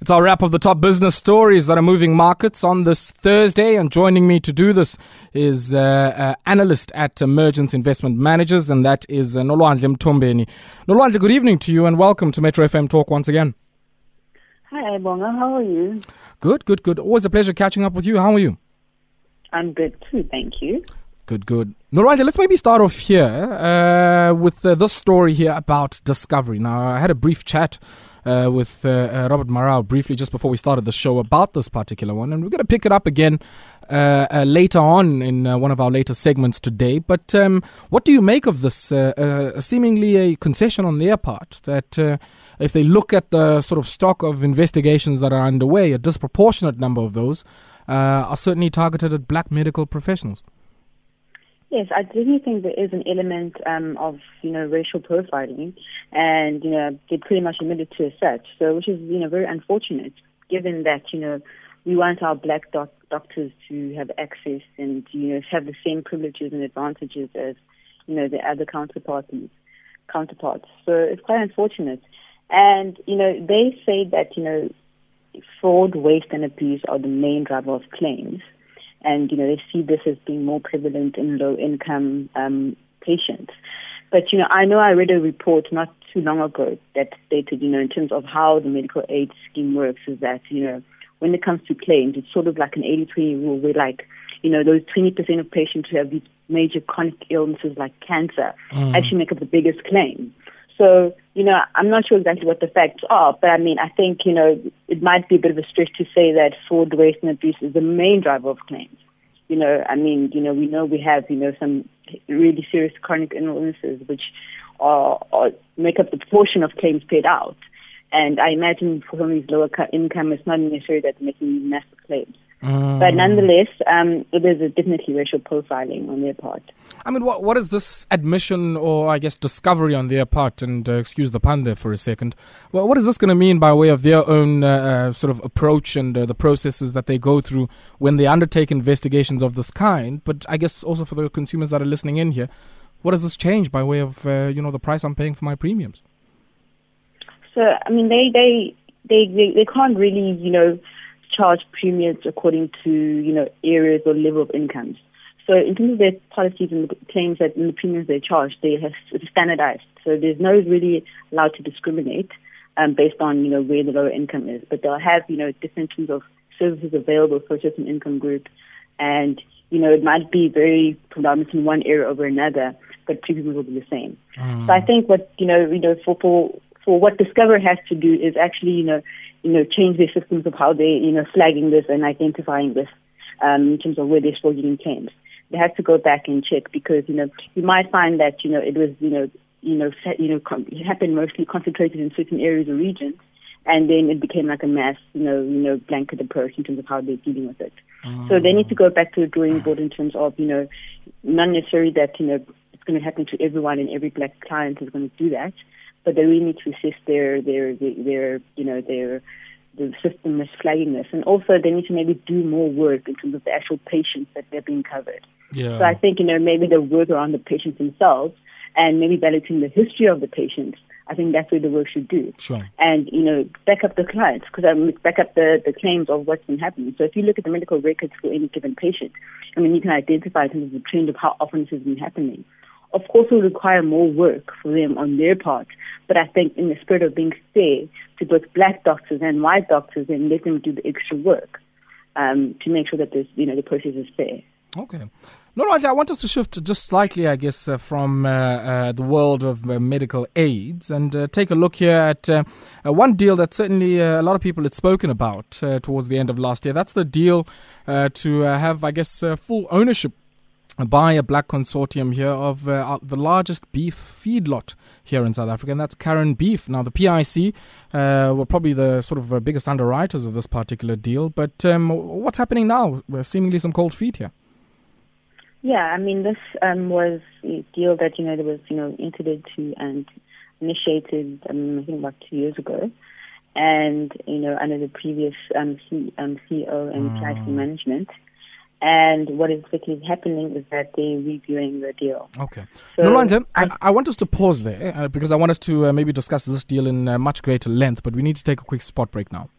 It's our wrap of the top business stories that are moving markets on this Thursday. And joining me to do this is uh, uh, analyst at Mergence Investment Managers, and that is uh, Nolwandle Mthombeni. Nolwandle, good evening to you and welcome to Metro FM Talk once again. Hi, Bonga. How are you? Good, good, good. Always a pleasure catching up with you. How are you? I'm good too, thank you. Good, good. Nolwandle, let's maybe start off here uh, with uh, this story here about Discovery. Now, I had a brief chat uh, with uh, uh, Robert Marau briefly just before we started the show about this particular one, and we're going to pick it up again uh, uh, later on in one of our later segments today. But um, what do you make of this? seemingly a concession on their part that if they look at the sort of stock of investigations that are underway, a disproportionate number of those are certainly targeted at black medical professionals. Yes, I definitely think there is an element um, of you know racial profiling, and you know they pretty much admitted to as such. So, which is you know very unfortunate, given that you know we want our black doc- doctors to have access and you know have the same privileges and advantages as you know the other counterparts. Counterparts. So it's quite unfortunate, and you know they say that you know fraud, waste, and abuse are the main driver of claims and you know they see this as being more prevalent in low income um, patients. But you know, I know I read a report not too long ago that stated, you know, in terms of how the medical aid scheme works, is that you know when it comes to claims, it's sort of like an 80-20 rule, where like you know those 20% of patients who have these major chronic illnesses like cancer mm. actually make up the biggest claim. So, you know, I'm not sure exactly what the facts are, but I mean, I think, you know, it might be a bit of a stretch to say that fraud, waste, and abuse is the main driver of claims. You know, I mean, you know, we know we have, you know, some really serious chronic illnesses which are, are make up the proportion of claims paid out. And I imagine for some of these lower income, it's not necessarily that they're making massive claims. Mm. But nonetheless, um, there's a definitely racial profiling on their part. I mean, what what is this admission or I guess discovery on their part? And uh, excuse the pun there for a second. Well, what is this going to mean by way of their own uh, uh, sort of approach and uh, the processes that they go through when they undertake investigations of this kind? But I guess also for the consumers that are listening in here, what does this change by way of uh, you know the price I'm paying for my premiums? So I mean, they they they they, they can't really you know charge premiums according to, you know, areas or level of incomes. So in terms of their policies and the claims that and the premiums they charge, they have standardized. So there's no really allowed to discriminate um, based on, you know, where the lower income is. But they'll have, you know, different kinds of services available for a certain income group. And, you know, it might be very predominant in one area over another, but premiums will be the same. Mm. So I think what, you know, you know, for, for, for what Discover has to do is actually, you know, you know, change their systems of how they, you know, flagging this and identifying this um, in terms of where they're getting claims. They have to go back and check because, you know, you might find that, you know, it was, you know, you know, set, you know, it happened mostly concentrated in certain areas or regions, and then it became like a mass, you know, you know, blanket approach in terms of how they're dealing with it. Mm. So they need to go back to the drawing board in terms of, you know, not necessarily that, you know, it's going to happen to everyone and every black client is going to do that, but they really need to assess their their their, their you know their the system is flagging this, and also they need to maybe do more work in terms of the actual patients that they're being covered. Yeah. So I think you know maybe the work around the patients themselves, and maybe balloting the history of the patients. I think that's where the work should do. Sure. And you know back up the clients because I mean, back up the the claims of what's been happening. So if you look at the medical records for any given patient, I mean you can identify in terms of the trend of how often this has been happening of course, will require more work for them on their part. But I think, in the spirit of being fair to both black doctors and white doctors, and let them do the extra work um, to make sure that this, you know, the process is fair. Okay. No, no, I want us to shift just slightly, I guess, uh, from uh, uh, the world of uh, medical aids and uh, take a look here at uh, one deal that certainly a lot of people had spoken about towards the end of last year. That's the deal to have, I guess, full ownership by a black consortium here of uh, the largest beef feedlot here in South Africa, and that's Karan Beef. Now, the PIC uh, were probably the sort of uh, biggest underwriters of this particular deal, but um, what's happening now? seemingly some cold feet here. Yeah, I mean, this um, was a deal that, you know, that was, you know, entered into and initiated, um, I think, about two years ago. And, you know, under the previous um, C, um, CEO and mm. PIC management. And what is quickly happening is that they're reviewing the deal. Okay. So Nolwandle, I, I, want us to pause there uh, because I want us to uh, maybe discuss this deal in uh, much greater length, but we need to take a quick spot break now.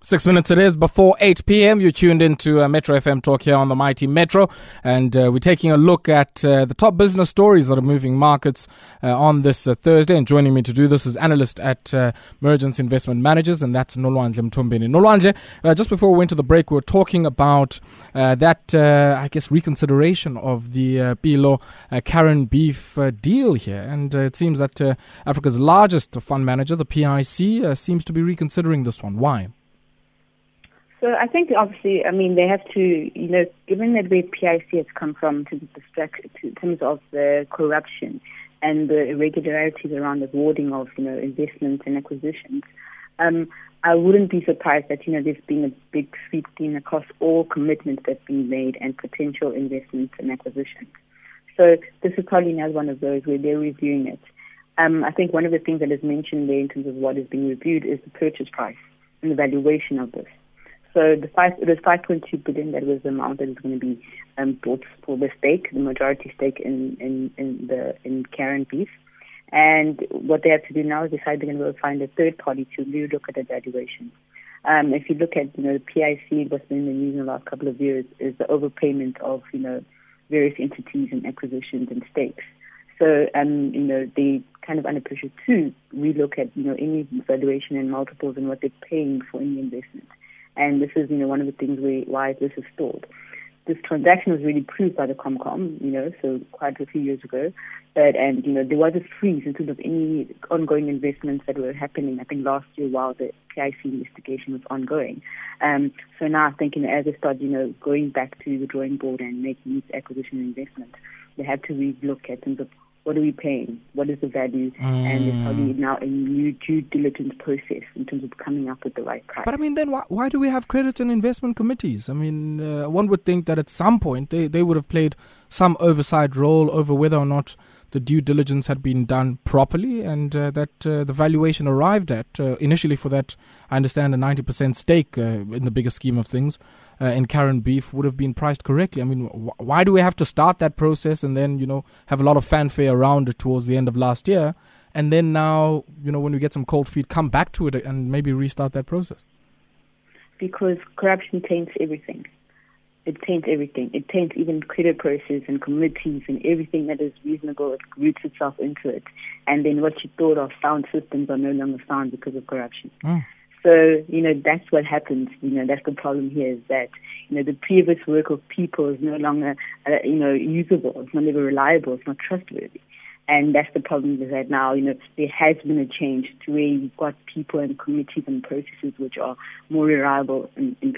Six minutes it is before 8 p.m. You're tuned into uh, Metro FM Talk here on the Mighty Metro. And uh, we're taking a look at uh, the top business stories that are moving markets uh, on this uh, Thursday. And joining me to do this is analyst at uh, Mergence Investment Managers, and that's Nolwandle Mthombeni. Nolwandle, just before we went to the break, we were talking about that, I guess, reconsideration of the uh, Bilo Karan Beef deal here. And it seems that Africa's largest fund manager, the PIC, seems to be reconsidering this one. Why? So I think obviously, I mean, they have to, you know, given that where PIC has come from to in terms of the corruption and the irregularities around the awarding of, you know, investments and acquisitions, um, I wouldn't be surprised that, you know, there's been a big sweeping across all commitments that have been made and potential investments and acquisitions. So this is probably another one of those where they're reviewing it. Um, I think one of the things that is mentioned there in terms of what is being reviewed is the purchase price and the valuation of this. So the five, it was 5.2 billion that was the amount that is going to be um, bought for the stake, the majority stake in, in, in the in Karan Beef. And what they have to do now is decide they're going to find a third party to really look at the valuation. Um, if you look at you know the PIC, what's been in the news in the last couple of years is the overpayment of you know various entities and acquisitions and stakes. So um, you know they kind of under pressure to relook at you know any valuation and multiples and what they're paying for any investment. And this is, you know, one of the things where, why this is stalled. This transaction was really proved by the Comcom, you know, so quite a few years ago. But, and, you know, there was a freeze in terms of any ongoing investments that were happening, I think last year while the PIC investigation was ongoing. Um, so now I think, you know, as they start, you know, going back to the drawing board and making these acquisition investments, they have to relook at terms of what are we paying? What is the value? Mm. And there's probably now a new due diligence process in terms of coming up with the right price. But I mean, then why, why do we have credit and investment committees? I mean, uh, one would think that at some point they, they would have played some oversight role over whether or not the due diligence had been done properly and uh, that uh, the valuation arrived at uh, initially for that I understand a 90% stake uh, in the bigger scheme of things uh, in Karan Beef would have been priced correctly. I mean, wh- why do we have to start that process and then, you know, have a lot of fanfare around it towards the end of last year? And then now, you know, when we get some cold feet, come back to it and maybe restart that process? Because corruption taints everything. It taints everything. It taints even credit processes and committees and everything that is reasonable. It roots itself into it. And then what you thought of sound systems are no longer sound because of corruption. Mm. So, you know, that's what happens. You know, that's the problem here is that, you know, the previous work of people is no longer, uh, you know, usable. It's not ever reliable. It's not trustworthy. And that's the problem is that now, you know, there has been a change to where you've got people and committees and processes which are more reliable and, and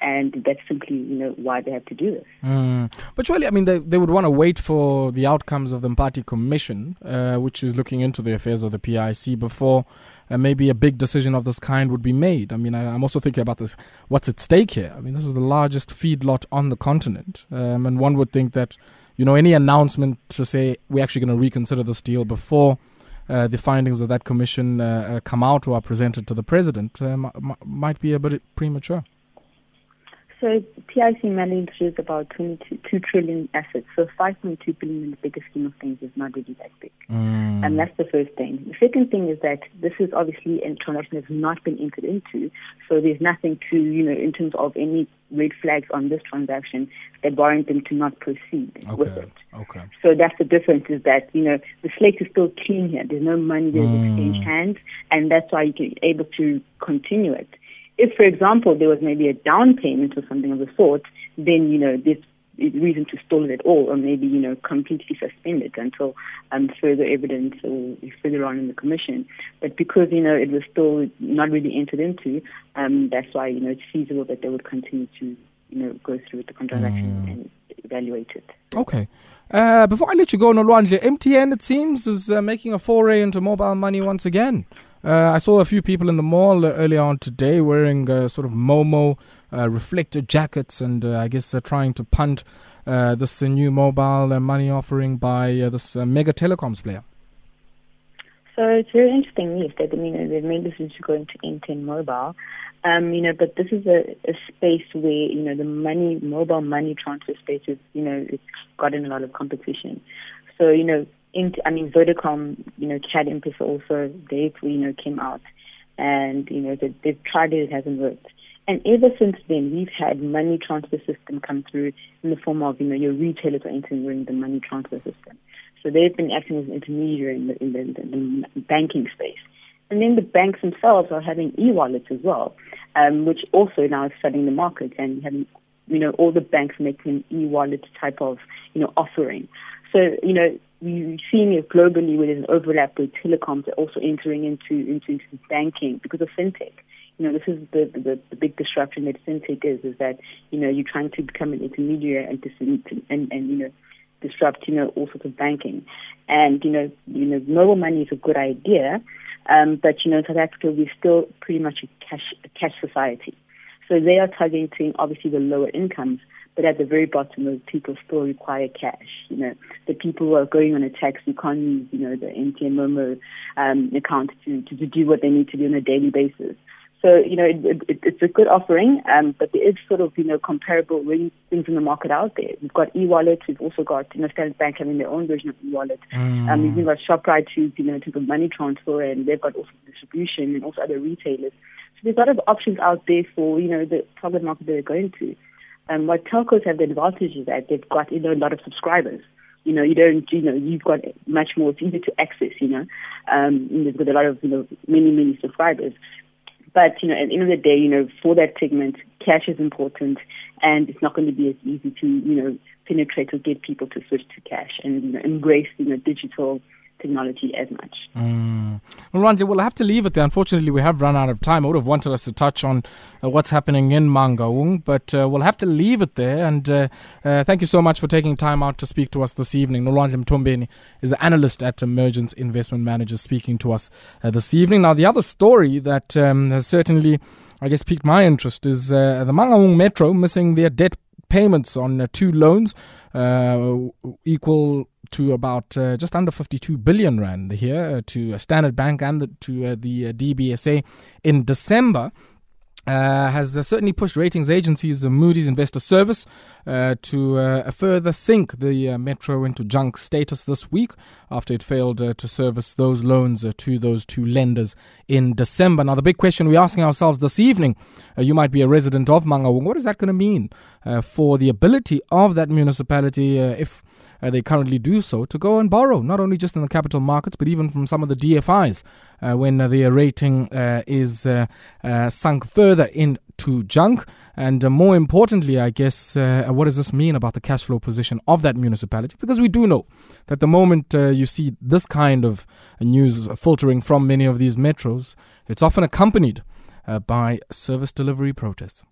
and that's simply you know why they have to do this. Mm. But surely, I mean, they, they would want to wait for the outcomes of the Mpati Commission, uh, which is looking into the affairs of the PIC, before uh, maybe a big decision of this kind would be made. I mean, I, am also thinking about this: what's at stake here? I mean, this is the largest feedlot on the continent, um, and one would think that you know any announcement to say we're actually going to reconsider this deal before. Uh, the findings of that commission uh, uh come out or are presented to the president uh, m- might be a bit premature. So PIC manages about 22 2 trillion assets. So 5.2 billion in the bigger scheme of things is not really that big. Mm. And that's the first thing. The second thing is that this is obviously a transaction that's not been entered into. So there's nothing to, you know, in terms of any red flags on this transaction that warrant them to not proceed okay. with it. Okay. So that's the difference is that, you know, the slate is still clean here. There's no money, there's mm. exchange hands, and that's why you're able to continue it. If, for example, there was maybe a down payment or something of the sort, then, you know, there's reason to stall it at all or maybe, you know, completely suspend it until um, further evidence or further on in the commission. But because, you know, it was still not really entered into, um, that's why, you know, it's feasible that they would continue to, you know, go through with the transaction mm. and evaluate it. Okay. Uh, before I let you go, Nolwandle, MTN, it seems, is uh, making a foray into mobile money once again. Uh, I saw a few people in the mall earlier on today wearing uh, sort of Momo uh, reflector jackets and uh, I guess uh, trying to punt uh, this new mobile money offering by this mega telecoms player. So it's very interesting news that I mean they've made this to go into MTN Mobile. Um, you know, but this is a, a space where, you know, the money, mobile money transfer space is, you know, it's gotten a lot of competition. So, you know, in, I mean, Vodacom, you know, Chad also, they, you know, came out and you know they, they've tried it, it hasn't worked. And ever since then, we've had money transfer system come through in the form of you know your retailers are entering the money transfer system. So they've been acting as an intermediary in the, in the, the banking space. And then the banks themselves are having e-wallets as well, um, which also now is flooding the market and having, you know, all the banks making an e-wallet type of, you know, offering. So, you know, we're seeing it globally there's an overlap with telecoms also entering into, into, into banking because of fintech. You know, this is the, the, the big disruption that fintech is, is that, you know, you're trying to become an intermediary and, and, and you know, disrupt, you know, all sorts of banking. And, you know, you know, mobile money is a good idea, um, but, you know, in South Africa, we're still pretty much a cash, a cash society. So they are targeting, obviously, the lower incomes, but at the very bottom, those people still require cash. You know, the people who are going on a taxi can't use, you know, the MTN Momo um, account to, to, to do what they need to do on a daily basis. So, you know, it, it, it's a good offering, um, but there is sort of, you know, comparable things in the market out there. We've got e-wallets. We've also got, you know, Standard Bank having their own version of e-wallet. Mm. Um, we've got ShopRite who's, you know, to the money transfer and they've got also distribution and also other retailers. So there's a lot of options out there for, you know, the target market they're going to. Um, what telcos have the advantage is that they've got, you know, a lot of subscribers you know, you don't, you know, you've got much more, it's easy to access, you know, um, and they've got a lot of, you know, many, many subscribers. But, you know, at the end of the day, you know, for that segment, cash is important and it's not going to be as easy to, you know, penetrate or get people to switch to cash and, you know, embrace, you know, digital technology as much. Mm. Well, Ranji, we'll have to leave it there. Unfortunately, we have run out of time. I would have wanted us to touch on uh, what's happening in Mangaung, but uh, we'll have to leave it there. And uh, uh, thank you so much for taking time out to speak to us this evening. Nolwandle Mthombeni is an analyst at Mergence Investment Managers speaking to us uh, this evening. Now, the other story that um, has certainly, I guess, piqued my interest is uh, the Mangaung Metro missing their debt payments on two loans equal to about uh, just under 52 billion rand here uh, to Standard Bank and the, to uh, the uh, DBSA in December. Uh, has uh, certainly pushed ratings agencies, uh, Moody's Investor Service, to further sink the Metro into junk status this week after it failed to service those loans to those two lenders in December. Now, the big question we're asking ourselves this evening you might be a resident of Mangaung. What is that going to mean for the ability of that municipality if uh, they currently do so to go and borrow, not only just in the capital markets, but even from some of the DFIs uh, when uh, their rating uh, is uh, sunk further into junk. And more importantly, I guess, what does this mean about the cash flow position of that municipality? Because we do know that the moment you see this kind of news filtering from many of these metros, it's often accompanied by service delivery protests.